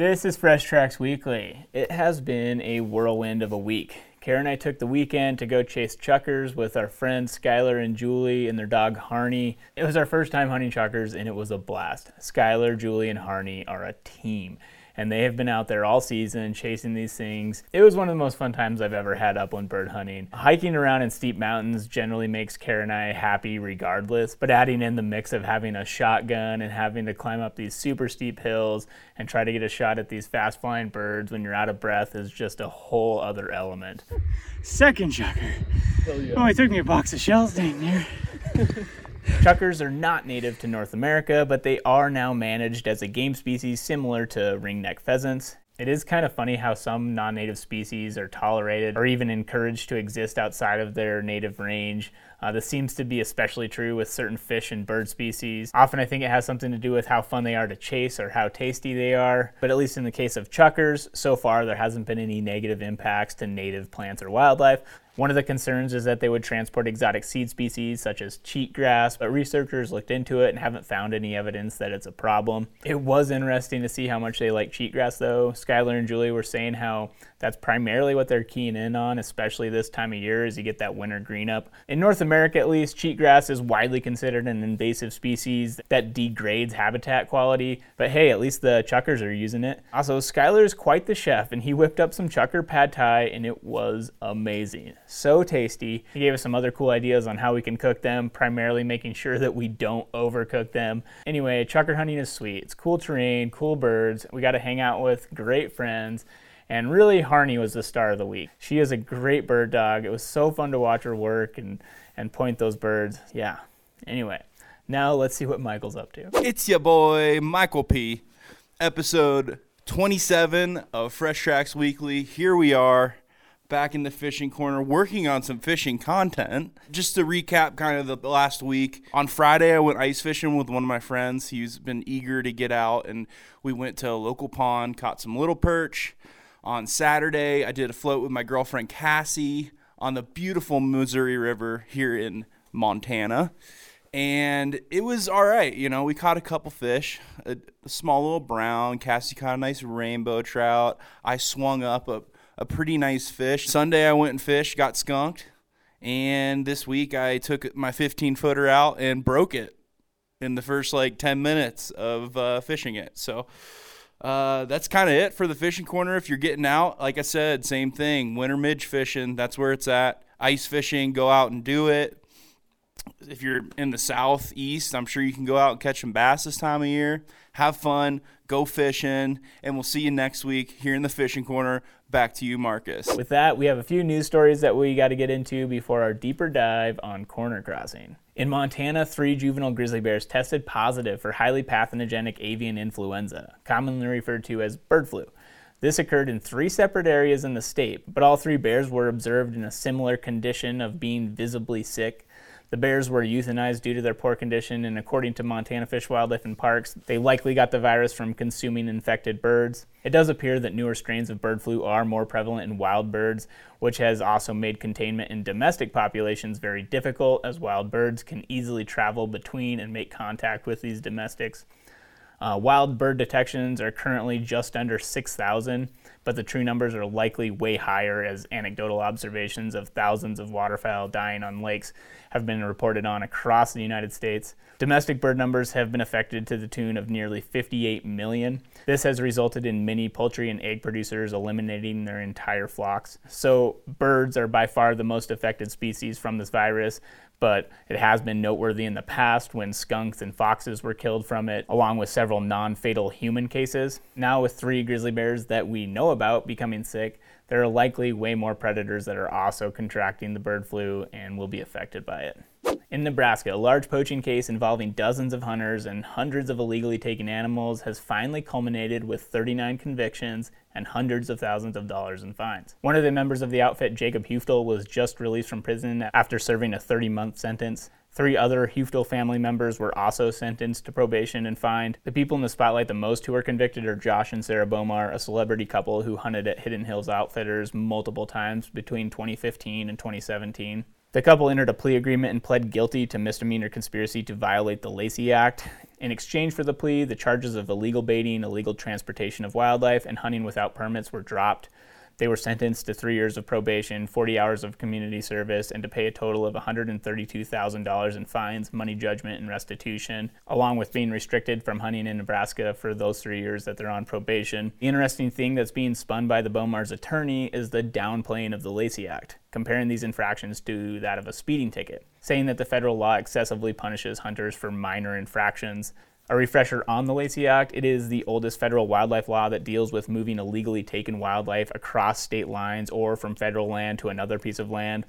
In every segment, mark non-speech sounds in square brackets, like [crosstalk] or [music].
This is Fresh Tracks Weekly. It has been a whirlwind of a week. Kara and I took the weekend to go chase chukars with our friends Skylar and Julie and their dog Harney. It was our first time hunting chukars and it was a blast. Skylar, Julie, and Harney are a team and they have been out there all season chasing these things. It was one of the most fun times I've ever had upland bird hunting. Hiking around in steep mountains generally makes Kara and I happy regardless, but adding in the mix of having a shotgun and having to climb up these super steep hills and try to get a shot at these fast flying birds when you're out of breath is just a whole other element. Second chukar. Oh, yeah. Only took me a box of shells dang near. [laughs] Chukars are not native to North America, but they are now managed as a game species similar to ringneck pheasants. It is kind of funny how some non native species are tolerated or even encouraged to exist outside of their native range. Uh, this seems to be especially true with certain fish and bird species. Often I think it has something to do with how fun they are to chase or how tasty they are. But at least in the case of chukars, so far there hasn't been any negative impacts to native plants or wildlife. One of the concerns is that they would transport exotic seed species such as cheatgrass, but researchers looked into it and haven't found any evidence that it's a problem. It was interesting to see how much they like cheatgrass though. Skylar and Julie were saying how that's primarily what they're keying in on, especially this time of year as you get that winter green up. In North America, at least, cheatgrass is widely considered an invasive species that degrades habitat quality. But hey, at least the chukars are using it. Also, Skylar is quite the chef, and he whipped up some chukar pad thai, and it was amazing. So tasty. He gave us some other cool ideas on how we can cook them, primarily making sure that we don't overcook them. Anyway, chukar hunting is sweet. It's cool terrain, cool birds. We got to hang out with great friends. And really, Harney was the star of the week. She is a great bird dog. It was so fun to watch her work and, and point those birds. Yeah. Anyway, now let's see what Michael's up to. It's your boy, Michael P. Episode 27 of Fresh Tracks Weekly. Here we are back in the fishing corner working on some fishing content. Just to recap kind of the last week, on Friday I went ice fishing with one of my friends. He's been eager to get out and we went to a local pond, caught some little perch, on Saturday, I did a float with my girlfriend Cassie on the beautiful Missouri River here in Montana. And it was all right. You know, we caught a couple fish, a, small little brown. Cassie caught a nice rainbow trout. I swung up a, a pretty nice fish. Sunday, I went and fished, got skunked. And this week, I took my 15 footer out and broke it in the first like 10 minutes of uh, fishing it. So, uh, that's kind of it for the fishing corner. If you're getting out, like I said, same thing. Winter midge fishing, that's where it's at. Ice fishing, go out and do it. If you're in the southeast, I'm sure you can go out and catch some bass this time of year. Have fun, go fishing, and we'll see you next week here in the fishing corner. Back to you, Marcus. With that, we have a few news stories that we got to get into before our deeper dive on corner crossing. In Montana, three juvenile grizzly bears tested positive for highly pathogenic avian influenza, commonly referred to as bird flu. This occurred in three separate areas in the state, but all three bears were observed in a similar condition of being visibly sick the bears were euthanized due to their poor condition, and according to Montana Fish, Wildlife, and Parks, they likely got the virus from consuming infected birds. It does appear that newer strains of bird flu are more prevalent in wild birds, which has also made containment in domestic populations very difficult, as wild birds can easily travel between and make contact with these domestics. Uh, wild bird detections are currently just under 6,000, but the true numbers are likely way higher as anecdotal observations of thousands of waterfowl dying on lakes have been reported on across the United States. Domestic bird numbers have been affected to the tune of nearly 58 million. This has resulted in many poultry and egg producers eliminating their entire flocks. So, birds are by far the most affected species from this virus, but it has been noteworthy in the past when skunks and foxes were killed from it, along with several non fatal human cases. Now, with three grizzly bears that we know about becoming sick, there are likely way more predators that are also contracting the bird flu and will be affected by it. In Nebraska, a large poaching case involving dozens of hunters and hundreds of illegally taken animals has finally culminated with 39 convictions and hundreds of thousands of dollars in fines. One of the members of the outfit, Jacob Hueftle, was just released from prison after serving a 30 month sentence. Three other Hueftle family members were also sentenced to probation and fined. The people in the spotlight the most who were convicted are Josh and Sarah Bowmar, a celebrity couple who hunted at Hidden Hills Outfitters multiple times between 2015 and 2017. The couple entered a plea agreement and pled guilty to misdemeanor conspiracy to violate the Lacey Act. In exchange for the plea, the charges of illegal baiting, illegal transportation of wildlife, and hunting without permits were dropped. They were sentenced to three years of probation, 40 hours of community service, and to pay a total of $132,000 in fines, money judgment, and restitution, along with being restricted from hunting in Nebraska for those three years that they're on probation. The interesting thing that's being spun by the Bowmars attorney is the downplaying of the Lacey Act, comparing these infractions to that of a speeding ticket, saying that the federal law excessively punishes hunters for minor infractions a refresher on the Lacey Act it is the oldest federal wildlife law that deals with moving illegally taken wildlife across state lines or from federal land to another piece of land.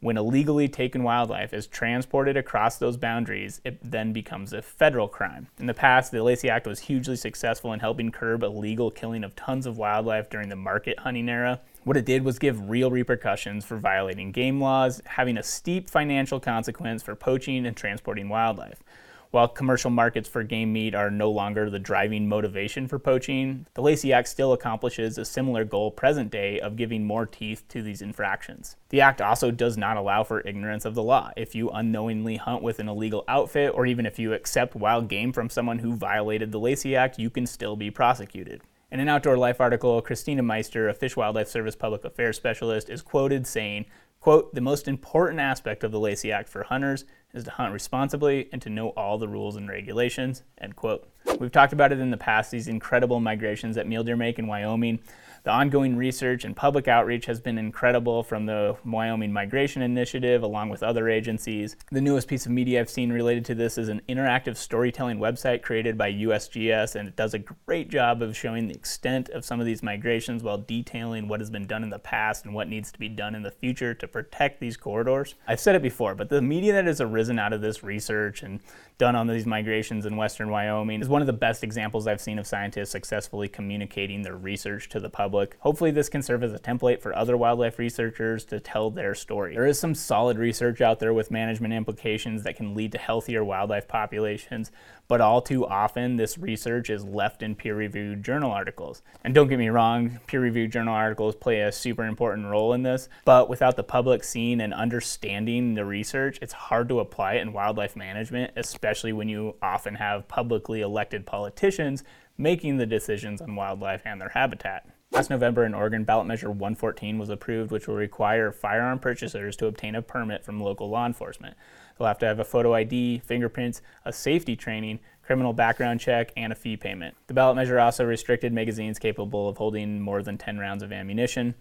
When illegally taken wildlife is transported across those boundaries, it then becomes a federal crime. In the past, the Lacey Act was hugely successful in helping curb illegal killing of tons of wildlife during the market hunting era. What it did was give real repercussions for violating game laws, having a steep financial consequence for poaching and transporting wildlife. While commercial markets for game meat are no longer the driving motivation for poaching, the Lacey Act still accomplishes a similar goal present day of giving more teeth to these infractions. The Act also does not allow for ignorance of the law. If you unknowingly hunt with an illegal outfit, or even if you accept wild game from someone who violated the Lacey Act, you can still be prosecuted. In an Outdoor Life article, Christina Meister, a Fish Wildlife Service public affairs specialist, is quoted saying, quote, the most important aspect of the Lacey Act for hunters is to hunt responsibly and to know all the rules and regulations, end quote. We've talked about it in the past, these incredible migrations that mule deer make in Wyoming. The ongoing research and public outreach has been incredible from the Wyoming Migration Initiative, along with other agencies. The newest piece of media I've seen related to this is an interactive storytelling website created by USGS, and it does a great job of showing the extent of some of these migrations while detailing what has been done in the past and what needs to be done in the future to protect these corridors. I've said it before, but the media that has arisen out of this research and done on these migrations in western Wyoming is one of the best examples I've seen of scientists successfully communicating their research to the public. Hopefully, this can serve as a template for other wildlife researchers to tell their story. There is some solid research out there with management implications that can lead to healthier wildlife populations, but all too often this research is left in peer reviewed journal articles. And don't get me wrong, peer reviewed journal articles play a super important role in this, but without the public seeing and understanding the research, it's hard to apply it in wildlife management, especially when you often have publicly elected politicians making the decisions on wildlife and their habitat. Last November in Oregon, ballot measure 114 was approved, which will require firearm purchasers to obtain a permit from local law enforcement. They'll have to have a photo ID, fingerprints, a safety training, criminal background check, and a fee payment. The ballot measure also restricted magazines capable of holding more than 10 rounds of ammunition.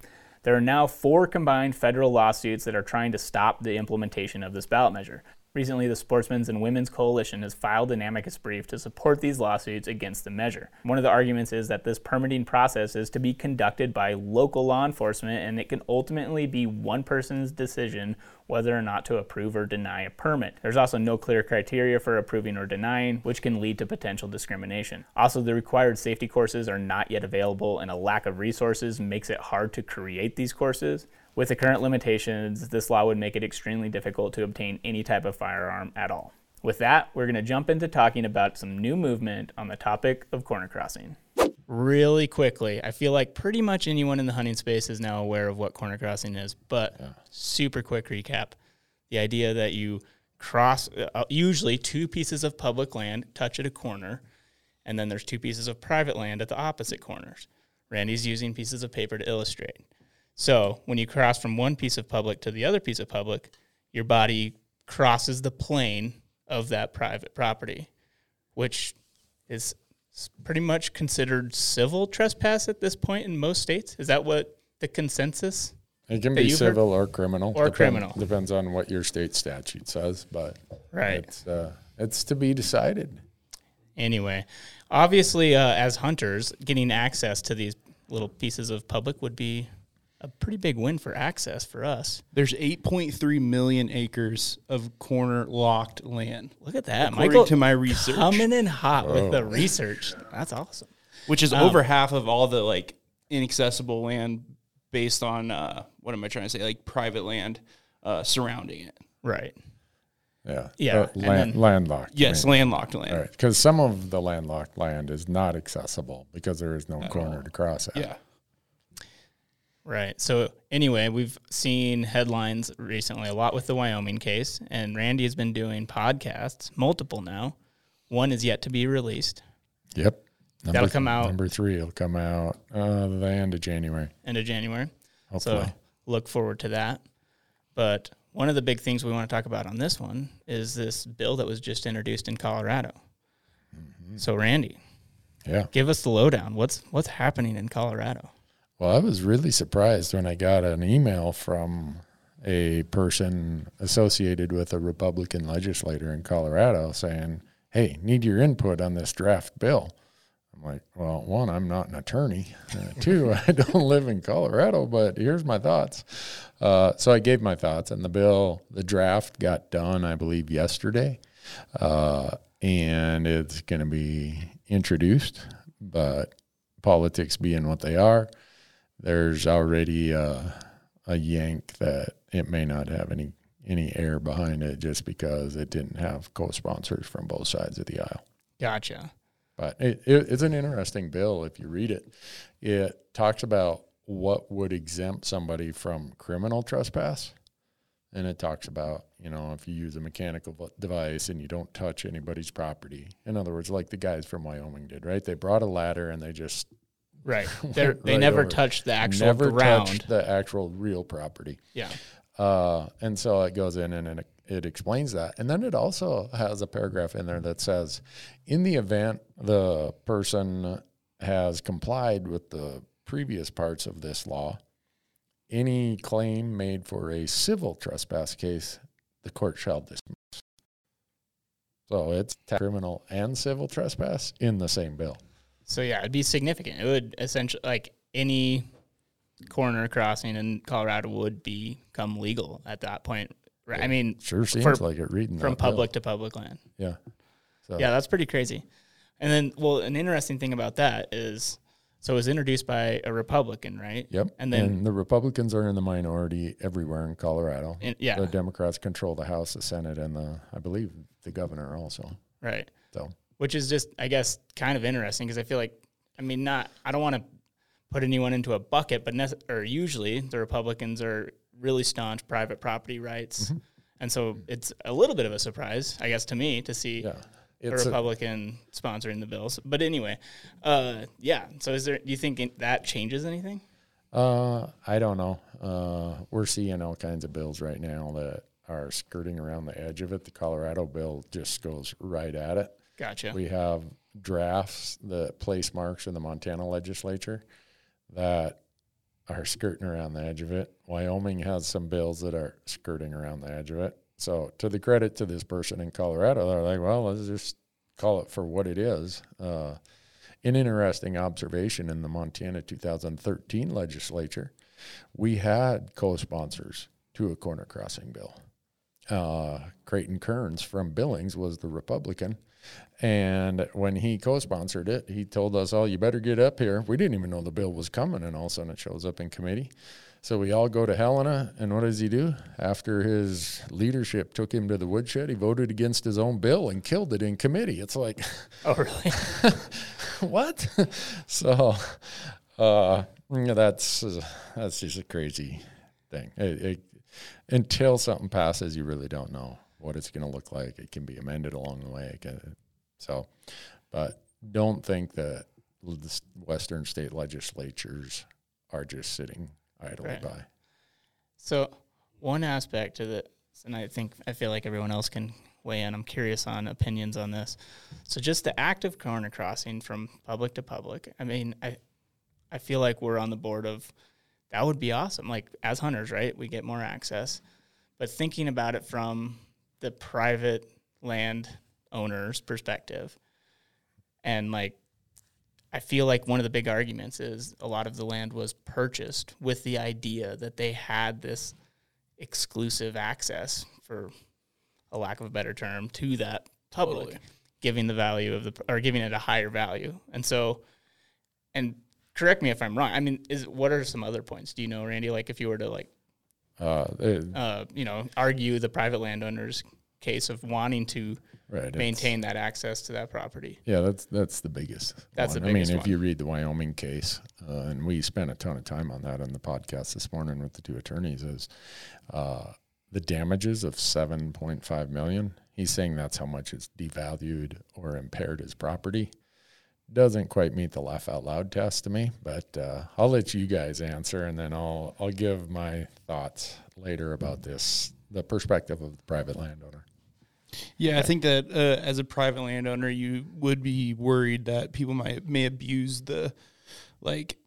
There are now four combined federal lawsuits that are trying to stop the implementation of this ballot measure. Recently, the Sportsmen's and Women's Coalition has filed an amicus brief to support these lawsuits against the measure. One of the arguments is that this permitting process is to be conducted by local law enforcement and it can ultimately be one person's decision whether or not to approve or deny a permit. There's also no clear criteria for approving or denying, which can lead to potential discrimination. Also, the required safety courses are not yet available, and a lack of resources makes it hard to create these courses. With the current limitations, this law would make it extremely difficult to obtain any type of firearm at all. With that, we're going to jump into talking about some new movement on the topic of corner crossing. Really quickly, I feel like pretty much anyone in the hunting space is now aware of what corner crossing is, but yeah. super quick recap. The idea that you cross uh, usually two pieces of public land touch at a corner, and then there's two pieces of private land at the opposite corners. Randy's using pieces of paper to illustrate. So when you cross from one piece of public to the other piece of public, your body crosses the plane of that private property, which is pretty much considered civil trespass at this point in most states. Is that what the consensus? It can be civil heard? or criminal. Or Depend, criminal. Depends on what your state statute says, but right. it's, uh, it's to be decided. Anyway, obviously, uh, as hunters, getting access to these little pieces of public would be a pretty big win for access for us. There's 8.3 million acres of corner locked land. Look at that, according Michael, to my research. Coming in hot with the research. That's awesome. Which is um, over half of all the like inaccessible land based on uh, what am I trying to say? Like private land uh, surrounding it. Right. Yeah. Yeah. Uh, land, then, landlocked. Yes, landlocked land. Right. Because some of the landlocked land is not accessible because there is no At corner all. to cross at. Yeah. Right. So anyway, we've seen headlines recently a lot with the Wyoming case, and Randy has been doing podcasts, multiple now. one is yet to be released. Yep. That'll come out- Number three will come out uh, the end of January. end of January. Hopefully. So look forward to that. But one of the big things we want to talk about on this one is this bill that was just introduced in Colorado. Mm-hmm. So Randy, yeah. give us the lowdown. What's what's happening in Colorado? Well, I was really surprised when I got an email from a person associated with a Republican legislator in Colorado saying, Hey, need your input on this draft bill. I'm like, Well, one, I'm not an attorney. Uh, [laughs] two, [laughs] I don't live in Colorado, but here's my thoughts. Uh, so I gave my thoughts, and the bill, the draft got done, I believe, yesterday. Uh, and it's going to be introduced, but politics being what they are, there's already a, a yank that it may not have any any air behind it just because it didn't have co-sponsors from both sides of the aisle. Gotcha. But it, it, it's an interesting bill if you read it. It talks about what would exempt somebody from criminal trespass. And it talks about, you know, if you use a mechanical device and you don't touch anybody's property. In other words, like the guys from Wyoming did, right? They brought a ladder and they just Right. [laughs] They're, they Right never over. touched the actual never ground. touched the actual real property. Yeah. Uh, and so it goes in and it, it explains that. And then it also has a paragraph in there that says, in the event the person has complied with the previous parts of this law, any claim made for a civil trespass case, the court shall dismiss. So it's criminal and civil trespass in the same bill. So yeah, it'd be significant. It would essentially like any corner crossing in Colorado would become legal at that point. Right. I mean, Sure seems For- like it reading from bill. public to public land. Yeah. So Yeah, that's pretty crazy. And then, well, an interesting thing about that is, so it was introduced by a Republican, right? Yep. And then, the Republicans are in the minority everywhere in Colorado. yeah, The Democrats control the House, the Senate, and the I believe the governor also. right. So Which is just, I guess, kind of interesting because I feel like, I mean, not, I don't want to put anyone into a bucket, but nece- or usually the Republicans are really staunch private property rights, Mm-hmm. and so it's a little bit of a surprise, I guess, to me to see yeah, a it's a, Republican sponsoring the bills. But anyway, uh, yeah. So is there? Do you think that changes anything? uh, I don't know. Uh, we're seeing all kinds of bills right now that are skirting around the edge of it. The Colorado bill just goes right at it. Gotcha. We have drafts that place marks in the Montana legislature that are skirting around the edge of it. Wyoming has some bills that are skirting around the edge of it. So, to the credit to this person in Colorado, they're like, well, let's just call it for what it is. Uh, an interesting observation in the Montana 2013 legislature, we had co sponsors to a corner crossing bill. Uh, Creighton Kearns from Billings was the Republican. And when he co sponsored it, he told us, Oh, you better get up here. We didn't even know the bill was coming. And all of a sudden it shows up in committee. So we all go to Helena. And what does he do? After his leadership took him to the woodshed, he voted against his own bill and killed it in committee. It's like, Oh, really? [laughs] what? so uh, that's that's just a crazy thing. It, it, until something passes, you really don't know what it's going to look like. It can be amended along the way. Can- so, but don't think that the Western state legislatures are just sitting idly Right. by. so one aspect of it, and I think I feel like everyone else can weigh in. I'm curious on opinions on this. So just the act of corner crossing from public to public. I mean, I I feel like we're on the board of that would be awesome. Like as hunters, right? We get more access. But thinking about it from the private land owner's perspective, and like I feel like one of the big arguments is a lot of the land was purchased with the idea that they had this exclusive access, for a lack of a better term, to that public, Totally. giving the value of the or giving it a higher value. And so, and correct me if I'm wrong. I mean, is what are some other points? Do you know, Randy? Like if you were to like, Uh, it- uh, you know, argue the private landowner's case of wanting to right, maintain that access to that property. Yeah, that's that's the biggest. That's the biggest I mean, if you read the Wyoming case, uh, and we spent a ton of time on that on the podcast this morning with the two attorneys, is uh, the damages of 7.5 million. He's saying that's how much it's devalued or impaired his property. Doesn't quite meet the laugh out loud test to me, but uh, I'll let you guys answer, and then I'll I'll give my thoughts later about this, the perspective of the private landowner. Yeah, I think that uh, as a private landowner, you would be worried that people might may abuse the like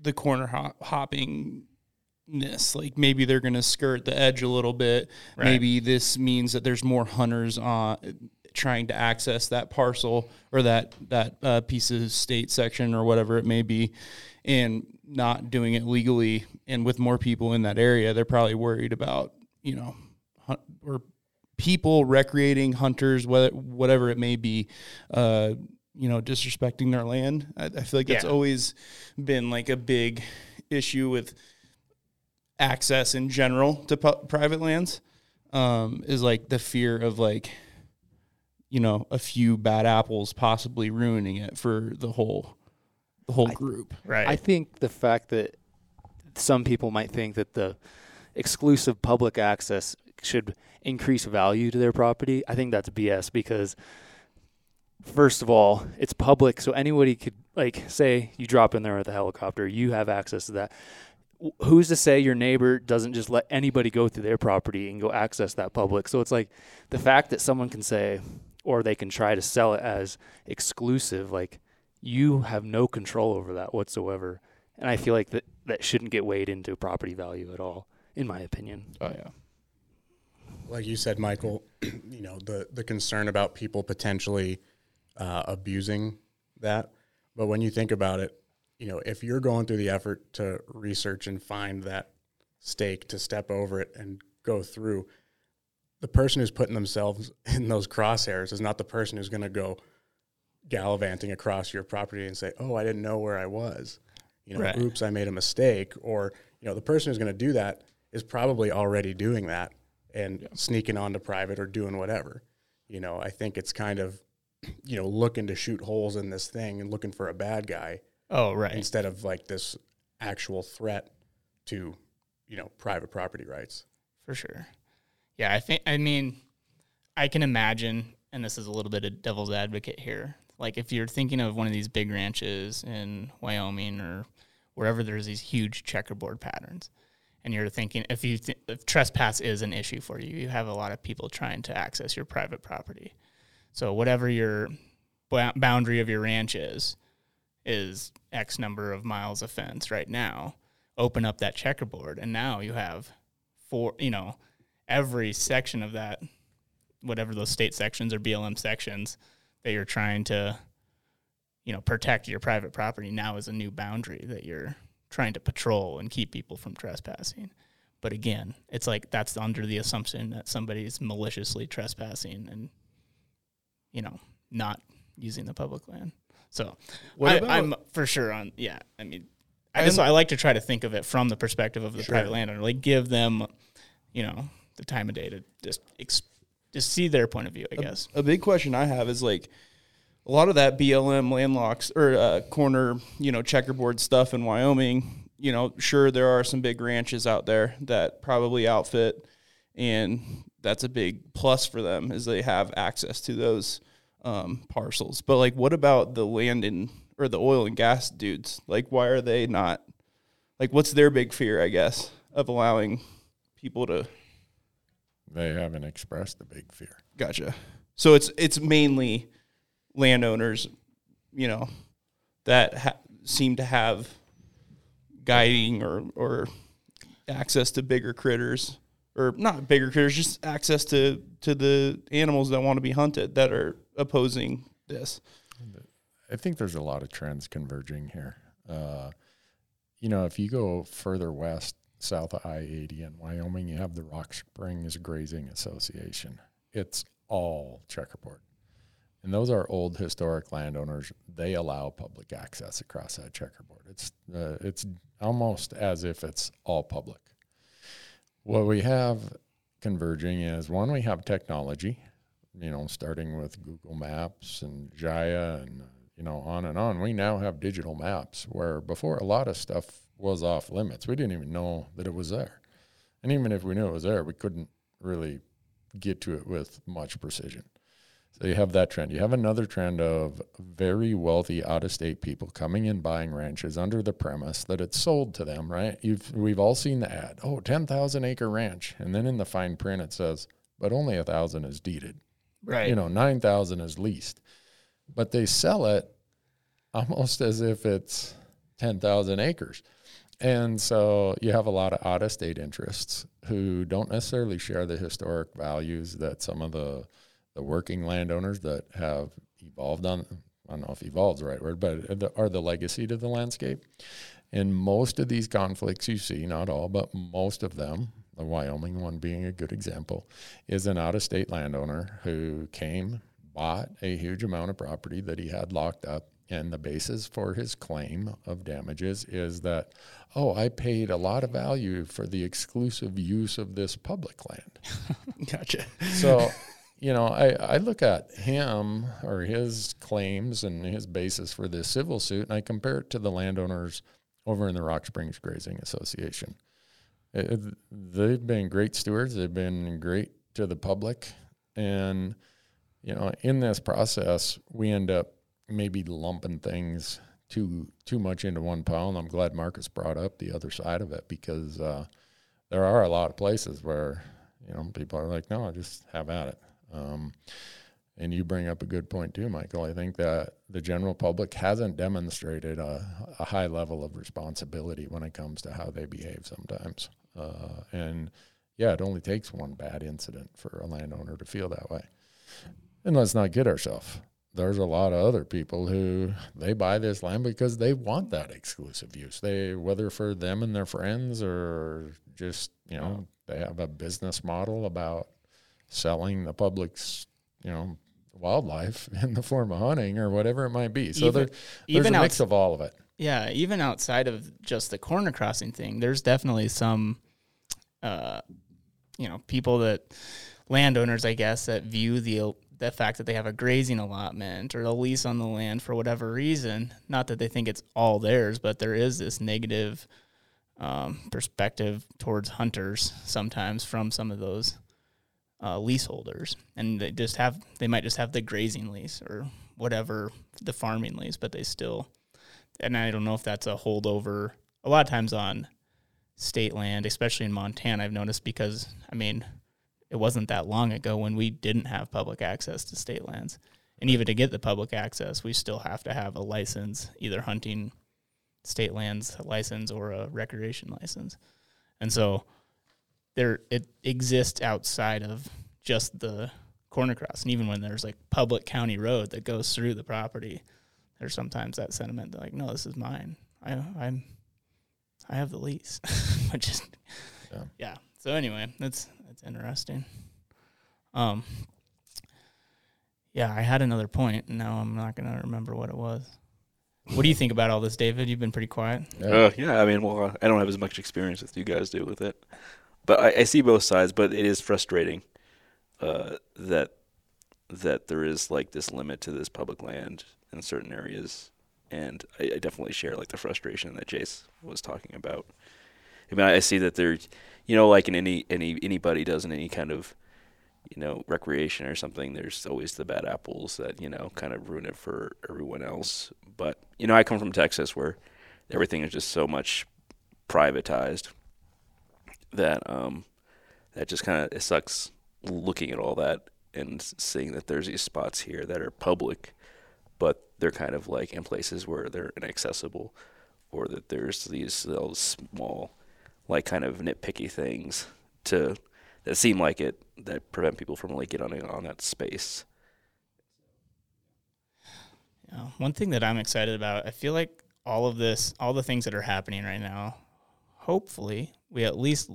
the corner hop, hopping ness. Like maybe they're going to skirt the edge a little bit. Right. Maybe this means that there's more hunters on trying to access that parcel or that that uh, piece of state section or whatever it may be, and not doing it legally. And with more people in that area, they're probably worried about you know hunt, or people recreating hunters, whether whatever it may be. Uh, you know, disrespecting their land. I, I feel like that's Yeah. always been like a big issue with access in general to pu- private lands um, is like the fear of like you know a few bad apples possibly ruining it for the whole the whole group Right. I think the fact that some people might think that the exclusive public access should increase value to their property, I think that's BS because first of all, it's public, so anybody could like say you drop in there with a helicopter, you have access to that. Who's to say your neighbor doesn't just let anybody go through their property and go access that public? So it's like the fact that someone can say or they can try to sell it as exclusive, like you have no control over that whatsoever. And I feel like that that shouldn't get weighed into property value at all, in my opinion. oh yeah like you said, Michael, [clears throat] you know the the concern about people potentially uh, abusing that. But when you think about it, you know, if you're going through the effort to research and find that stake to step over it and go through, the person who's putting themselves [laughs] in those crosshairs is not the person who's going to go gallivanting across your property and say, "Oh, I didn't know where I was." You know, Right. oops, I made a mistake. Or you know, the person who's going to do that is probably already doing that and sneaking onto private or doing whatever. You know, I think it's kind of, you know, looking to shoot holes in this thing and looking for a bad guy oh, right. instead of like this actual threat to, you know, private property rights. for sure. Yeah, I think. I mean, I can imagine, and this is a little bit of devil's advocate here. Like, if you're thinking of one of these big ranches in Wyoming or wherever there's these huge checkerboard patterns, and you're thinking if you th- if trespass is an issue for you, you have a lot of people trying to access your private property. So whatever your boundary of your ranch is, is X number of miles of fence right now. Open up that checkerboard, and now you have four. You know, every section of that, whatever those state sections or BLM sections that you're trying to, you know, protect your private property now is a new boundary that you're trying to patrol and keep people from trespassing. But again, it's like that's under the assumption that somebody's maliciously trespassing and, you know, not using the public land. So What I, I'm for sure on. Yeah, I mean, I just I like to try to think of it from the perspective of the private landowner. Like give them, you know, the time of day to just ex- just see their point of view. I guess. a big question I have is like a lot of that BLM landlocks or uh, corner, you know, checkerboard stuff in Wyoming. You know, sure there are some big ranches out there that probably outfit, and that's a big plus for them is they have access to those um, parcels. But like, what about the land in or the oil and gas dudes? Like, why are they not? Like, what's their big fear? I guess of allowing people to They haven't expressed a big fear. Gotcha. So it's it's mainly landowners, you know, that ha- seem to have guiding or or access to bigger critters or not bigger critters, just access to to the animals that want to be hunted that are opposing this. I think there's a lot of trends converging here. Uh, you know, if you go further west, south of I 80 in Wyoming, you have the Rock Springs Grazing Association. It's all checkerboard. And those are old historic landowners. They allow public access across that checkerboard. It's, uh, it's almost as if it's all public. What we have converging is one, we have technology, you know, starting with Google Maps and Jaya and, you know, on and on. We now have digital maps where before a lot of stuff was off limits. We didn't even know that it was there. And even if we knew it was there, we couldn't really get to it with much precision. So you have that trend. You have another trend of very wealthy out of state people coming in buying ranches under the premise that it's sold to them, right? You've we've all seen the ad. Oh, 10,000 acre ranch. And then in the fine print it says, but only a thousand is deeded. Right. You know, 9,000 is leased. But they sell it almost as if it's 10,000 acres. And so you have a lot of out of state interests who don't necessarily share the historic values that some of the the working landowners that have evolved on I don't know if evolved is the right word, but are the legacy to the landscape. And most of these conflicts you see, not all, but most of them, the Wyoming one being a good example, is an out of state landowner who came, bought a huge amount of property that he had locked up. And the basis for his claim of damages is that, oh, I paid a lot of value for the exclusive use of this public land. [laughs] Gotcha. So you know, I, I look at him or his claims and his basis for this civil suit, and I compare it to the landowners over in the Rock Springs Grazing Association. It, they've been great stewards. They've been great to the public, and you know, in this process, we end up maybe lumping things too too much into one pile. And I'm glad Marcus brought up the other side of it because uh, there are a lot of places where you know people are like, no, just have at it. Um, and you bring up a good point too, Michael. I think that the general public hasn't demonstrated a, a high level of responsibility when it comes to how they behave sometimes. Uh, and yeah, it only takes one bad incident for a landowner to feel that way. And let's not kid ourselves. There's a lot of other people who they buy this land because they want that exclusive use. They whether for them and their friends or just, you know, they have a business model about selling the public's, you know, wildlife [laughs] in the form of hunting or whatever it might be. So Even- there, there's even a mix outs- of all of it. Yeah, even outside of just the corner crossing thing, there's definitely some, uh, you know, people that landowners, I guess, that view the the fact that they have a grazing allotment or a lease on the land for whatever reason. Not that they think it's all theirs, but there is this negative um, perspective towards hunters sometimes from some of those uh, leaseholders, and they just have they might just have the grazing lease or whatever the farming lease, but they still and I don't know if that's a holdover. A lot of times on state land, especially in Montana, I've noticed because I mean, it wasn't that long ago when we didn't have public access to state lands, and even to get the public access, we still have to have a license, either hunting state lands license or a recreation license, and so there it exists outside of just the corner cross, and even when there's like public county road that goes through the property there's sometimes that sentiment that like, no, this is mine. I I'm I have the lease, [laughs] which is Yeah. yeah. So anyway, that's that's interesting. Um. Yeah, I had another point, and now I'm not gonna remember what it was. What do you think about all this, David? You've been pretty quiet. Uh, yeah, I mean, well, I don't have as much experience as you guys do with it, but I, I see both sides. But it is frustrating uh, that that there is like this limit to this public land in certain areas, and I, I definitely share like the frustration that Jace was talking about. I mean, I see that there, you know, like in any any anybody does in any kind of you know recreation or something. There's always the bad apples that you know kind of ruin it for everyone else. But you know, I come from Texas where everything is just so much privatized that um that just kind of it sucks looking at all that and seeing that there's these spots here that are public but they're kind of like in places where they're inaccessible or that there's these little small like kind of nitpicky things to that seem like it that prevent people from like getting on on that space Yeah. One thing that I'm excited about, I feel like all of this, all the things that are happening right now, hopefully we at least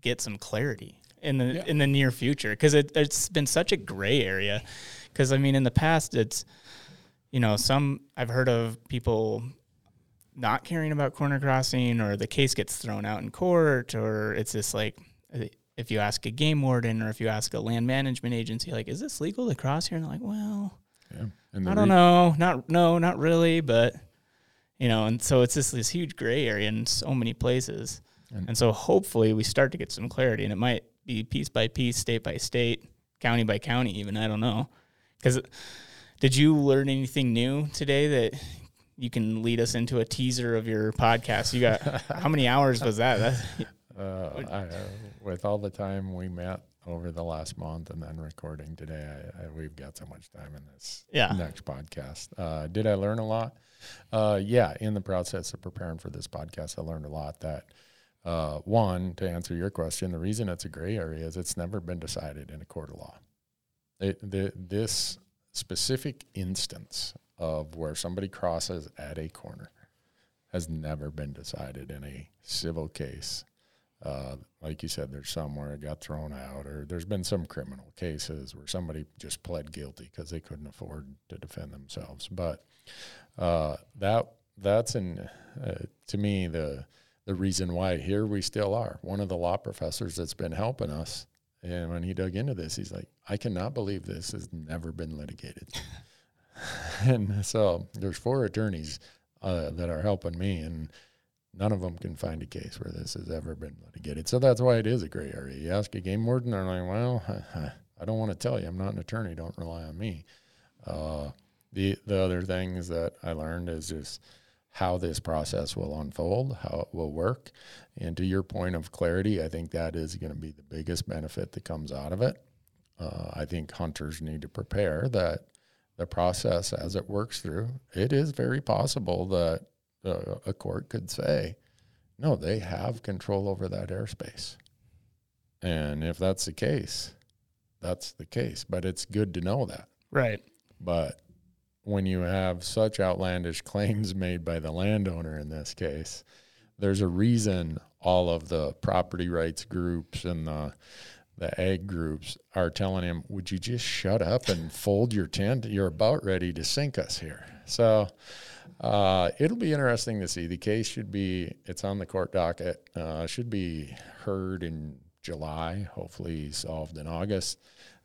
get some clarity in the in the near future because it, it's been such a gray area. Because I mean, in the past, it's you know some I've heard of people not caring about corner crossing, or the case gets thrown out in court, or it's just like if you ask a game warden or if you ask a land management agency, like, is this legal to cross here? And they're like, well, Yeah. And I don't re- know. Not no, not really, but you know, and so it's just this huge gray area in so many places. And- And so hopefully we start to get some clarity and it might be piece by piece, state by state, county by county, even. I don't know. Because did you learn anything new today that you can lead us into a teaser of your podcast? You got how many hours was that? [laughs] Uh, I, uh, with all the time we met over the last month and then recording today, I, I, we've got so much time in this Yeah. next podcast. Uh, did I learn a lot? Uh, yeah, in the process of preparing for this podcast, I learned a lot. That uh, one, to answer your question, the reason it's a gray area is it's never been decided in a court of law. It, the, this specific instance of where somebody crosses at a corner has never been decided in a civil case. Uh, like you said, there's some where it got thrown out, or there's been some criminal cases where somebody just pled guilty because they couldn't afford to defend themselves. But uh, that that's an uh, to me the the reason why here we still are. One of the law professors that's been helping us, and when he dug into this, he's like, I cannot believe this has never been litigated. [laughs] [laughs] and so there's four attorneys uh, that are helping me, and none of them can find a case where this has ever been litigated. So that's why it is a gray area. You ask a game warden, they're like, well, I don't want to tell you. I'm not an attorney. Don't rely on me. Uh, the the other things that I learned is just how this process will unfold, how it will work, and to your point of clarity, I think that is going to be the biggest benefit that comes out of it. Uh, I think hunters need to prepare that the process as it works through. It is very possible that uh, a court could say, no, they have control over that airspace. And if that's the case, that's the case. But it's good to know that. right. But when you have such outlandish [laughs] claims made by the landowner in this case, there's a reason all of the property rights groups and the the ag groups are telling him, "Would you just shut up and fold your tent? You're about ready to sink us here." So uh, it'll be interesting to see. The case should be it's on the court docket. Uh, should be heard in July. Hopefully solved in August.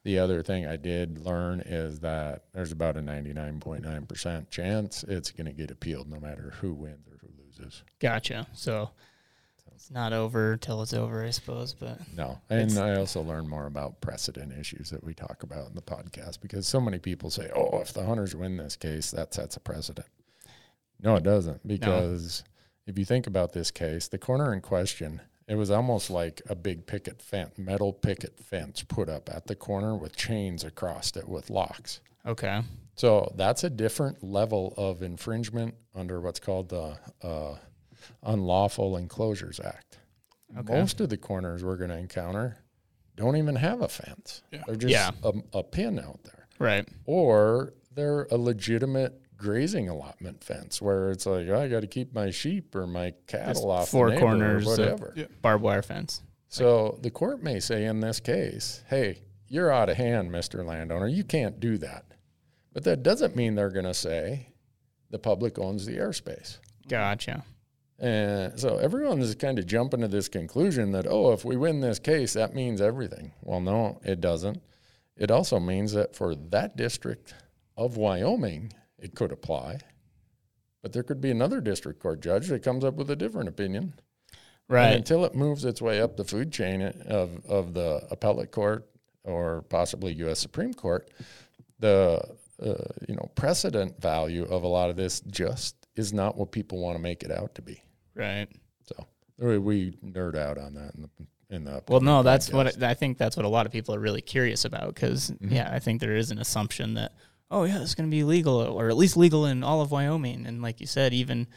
The other thing I did learn is that there's about a 99.9% chance it's going to get appealed no matter who wins or who loses. Gotcha. So it's not over till it's over, I suppose. But No. And I also learned more about precedent issues that we talk about in the podcast because so many people say, oh, if the hunters win this case, that sets a precedent. No, it doesn't because if you think about this case, the corner in question, it was almost like a big picket fence, metal picket fence put up at the corner with chains across it with locks. okay. So that's a different level of infringement under what's called the uh, Unlawful Enclosures Act. Okay. Most of the corners we're going to encounter don't even have a fence. They're just Yeah. a, a pin out there. Right. Or they're a legitimate grazing allotment fence where it's like, I got to keep my sheep or my cattle off four corners or whatever. Barbed wire fence. So the court may say in this case, hey, you're out of hand, Mr. Landowner. You can't do that. But that doesn't mean they're going to say the public owns the airspace. Gotcha. And so everyone is kind of jumping to this conclusion that, oh, if we win this case, that means everything. Well, no, it doesn't. It also means that for that district of Wyoming, it could apply. But there could be another district court judge that comes up with a different opinion. And Right. until it moves its way up the food chain of, of the appellate court or possibly U.S. Supreme Court, the uh, you know precedent value of a lot of this just is not what people want to make it out to be. Right. So we, we nerd out on that in the in the Well, no, that's podcast. what I think. That's what a lot of people are really curious about because, Mm-hmm. yeah, I think there is an assumption that, oh yeah, it's going to be legal or at least legal in all of Wyoming. And like you said, even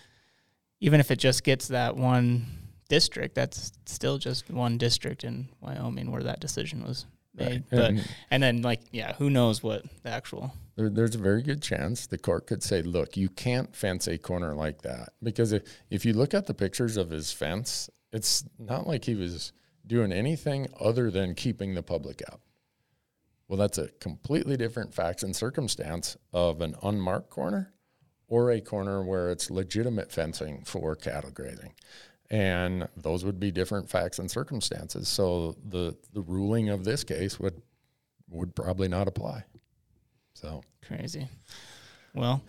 even if it just gets that one district, that's still just one district in Wyoming where that decision was. Right. But And- and then like yeah, who knows what the actual there, there's a very good chance the court could say, look, you can't fence a corner like that. Because if, if you look at the pictures of his fence, it's not like he was doing anything other than keeping the public out. Well, that's a completely different facts and circumstance of an unmarked corner or a corner where it's legitimate fencing for cattle grazing. And those would be different facts and circumstances. So the, the ruling of this case would would probably not apply. So crazy. Well,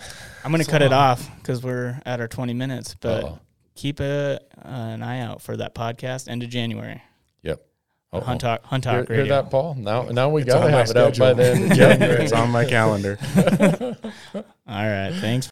I'm going to cut it off because we're at our 20 minutes, but Uh-oh. keep a, uh, an eye out for that podcast end of January. Yep. Uh-oh. Hunt Talk, Hunt Hear, Talk hear Radio. that, Paul? Now, now we gotta on my have it out by schedule. then. [laughs] Yep, it's on my calendar. [laughs] All right, thanks.